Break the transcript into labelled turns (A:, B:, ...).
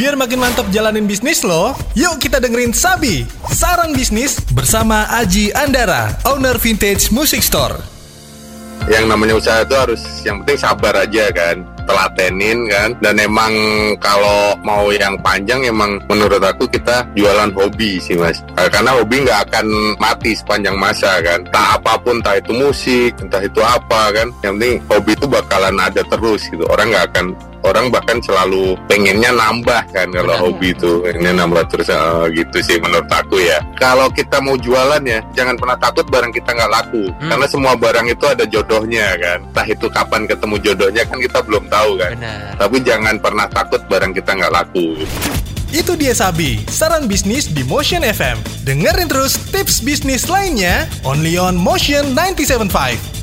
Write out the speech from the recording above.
A: Biar makin mantap jalanin bisnis lo, yuk kita dengerin Sabi, Saran Bisnis bersama Aji Andara, owner Vintage Music Store.
B: yang namanya usaha itu harus yang penting sabar aja kan telatenin kan? Dan emang kalau mau yang panjang emang menurut aku kita jualan hobi sih mas. Eh, karena hobi nggak akan mati sepanjang masa kan? Entah apa pun entah itu musik entah itu apa kan? Yang penting hobi itu bakalan ada terus gitu. Orang nggak akan orang bahkan selalu pengennya nambah kan? Kalau
C: Benar.
B: hobi itu pengennya nambah terus eh, gitu sih menurut aku ya. Kalau kita mau jualan ya jangan pernah takut barang kita nggak laku.
C: Hmm.
B: karena semua barang itu ada jodohnya kan? Entah itu kapan ketemu jodohnya kan kita belum tahu kan
C: Benar.
B: tapi jangan pernah takut barang kita nggak laku
A: Itu dia Sabi, saran bisnis di Motion FM. Dengerin terus tips bisnis lainnya only on Motion 975.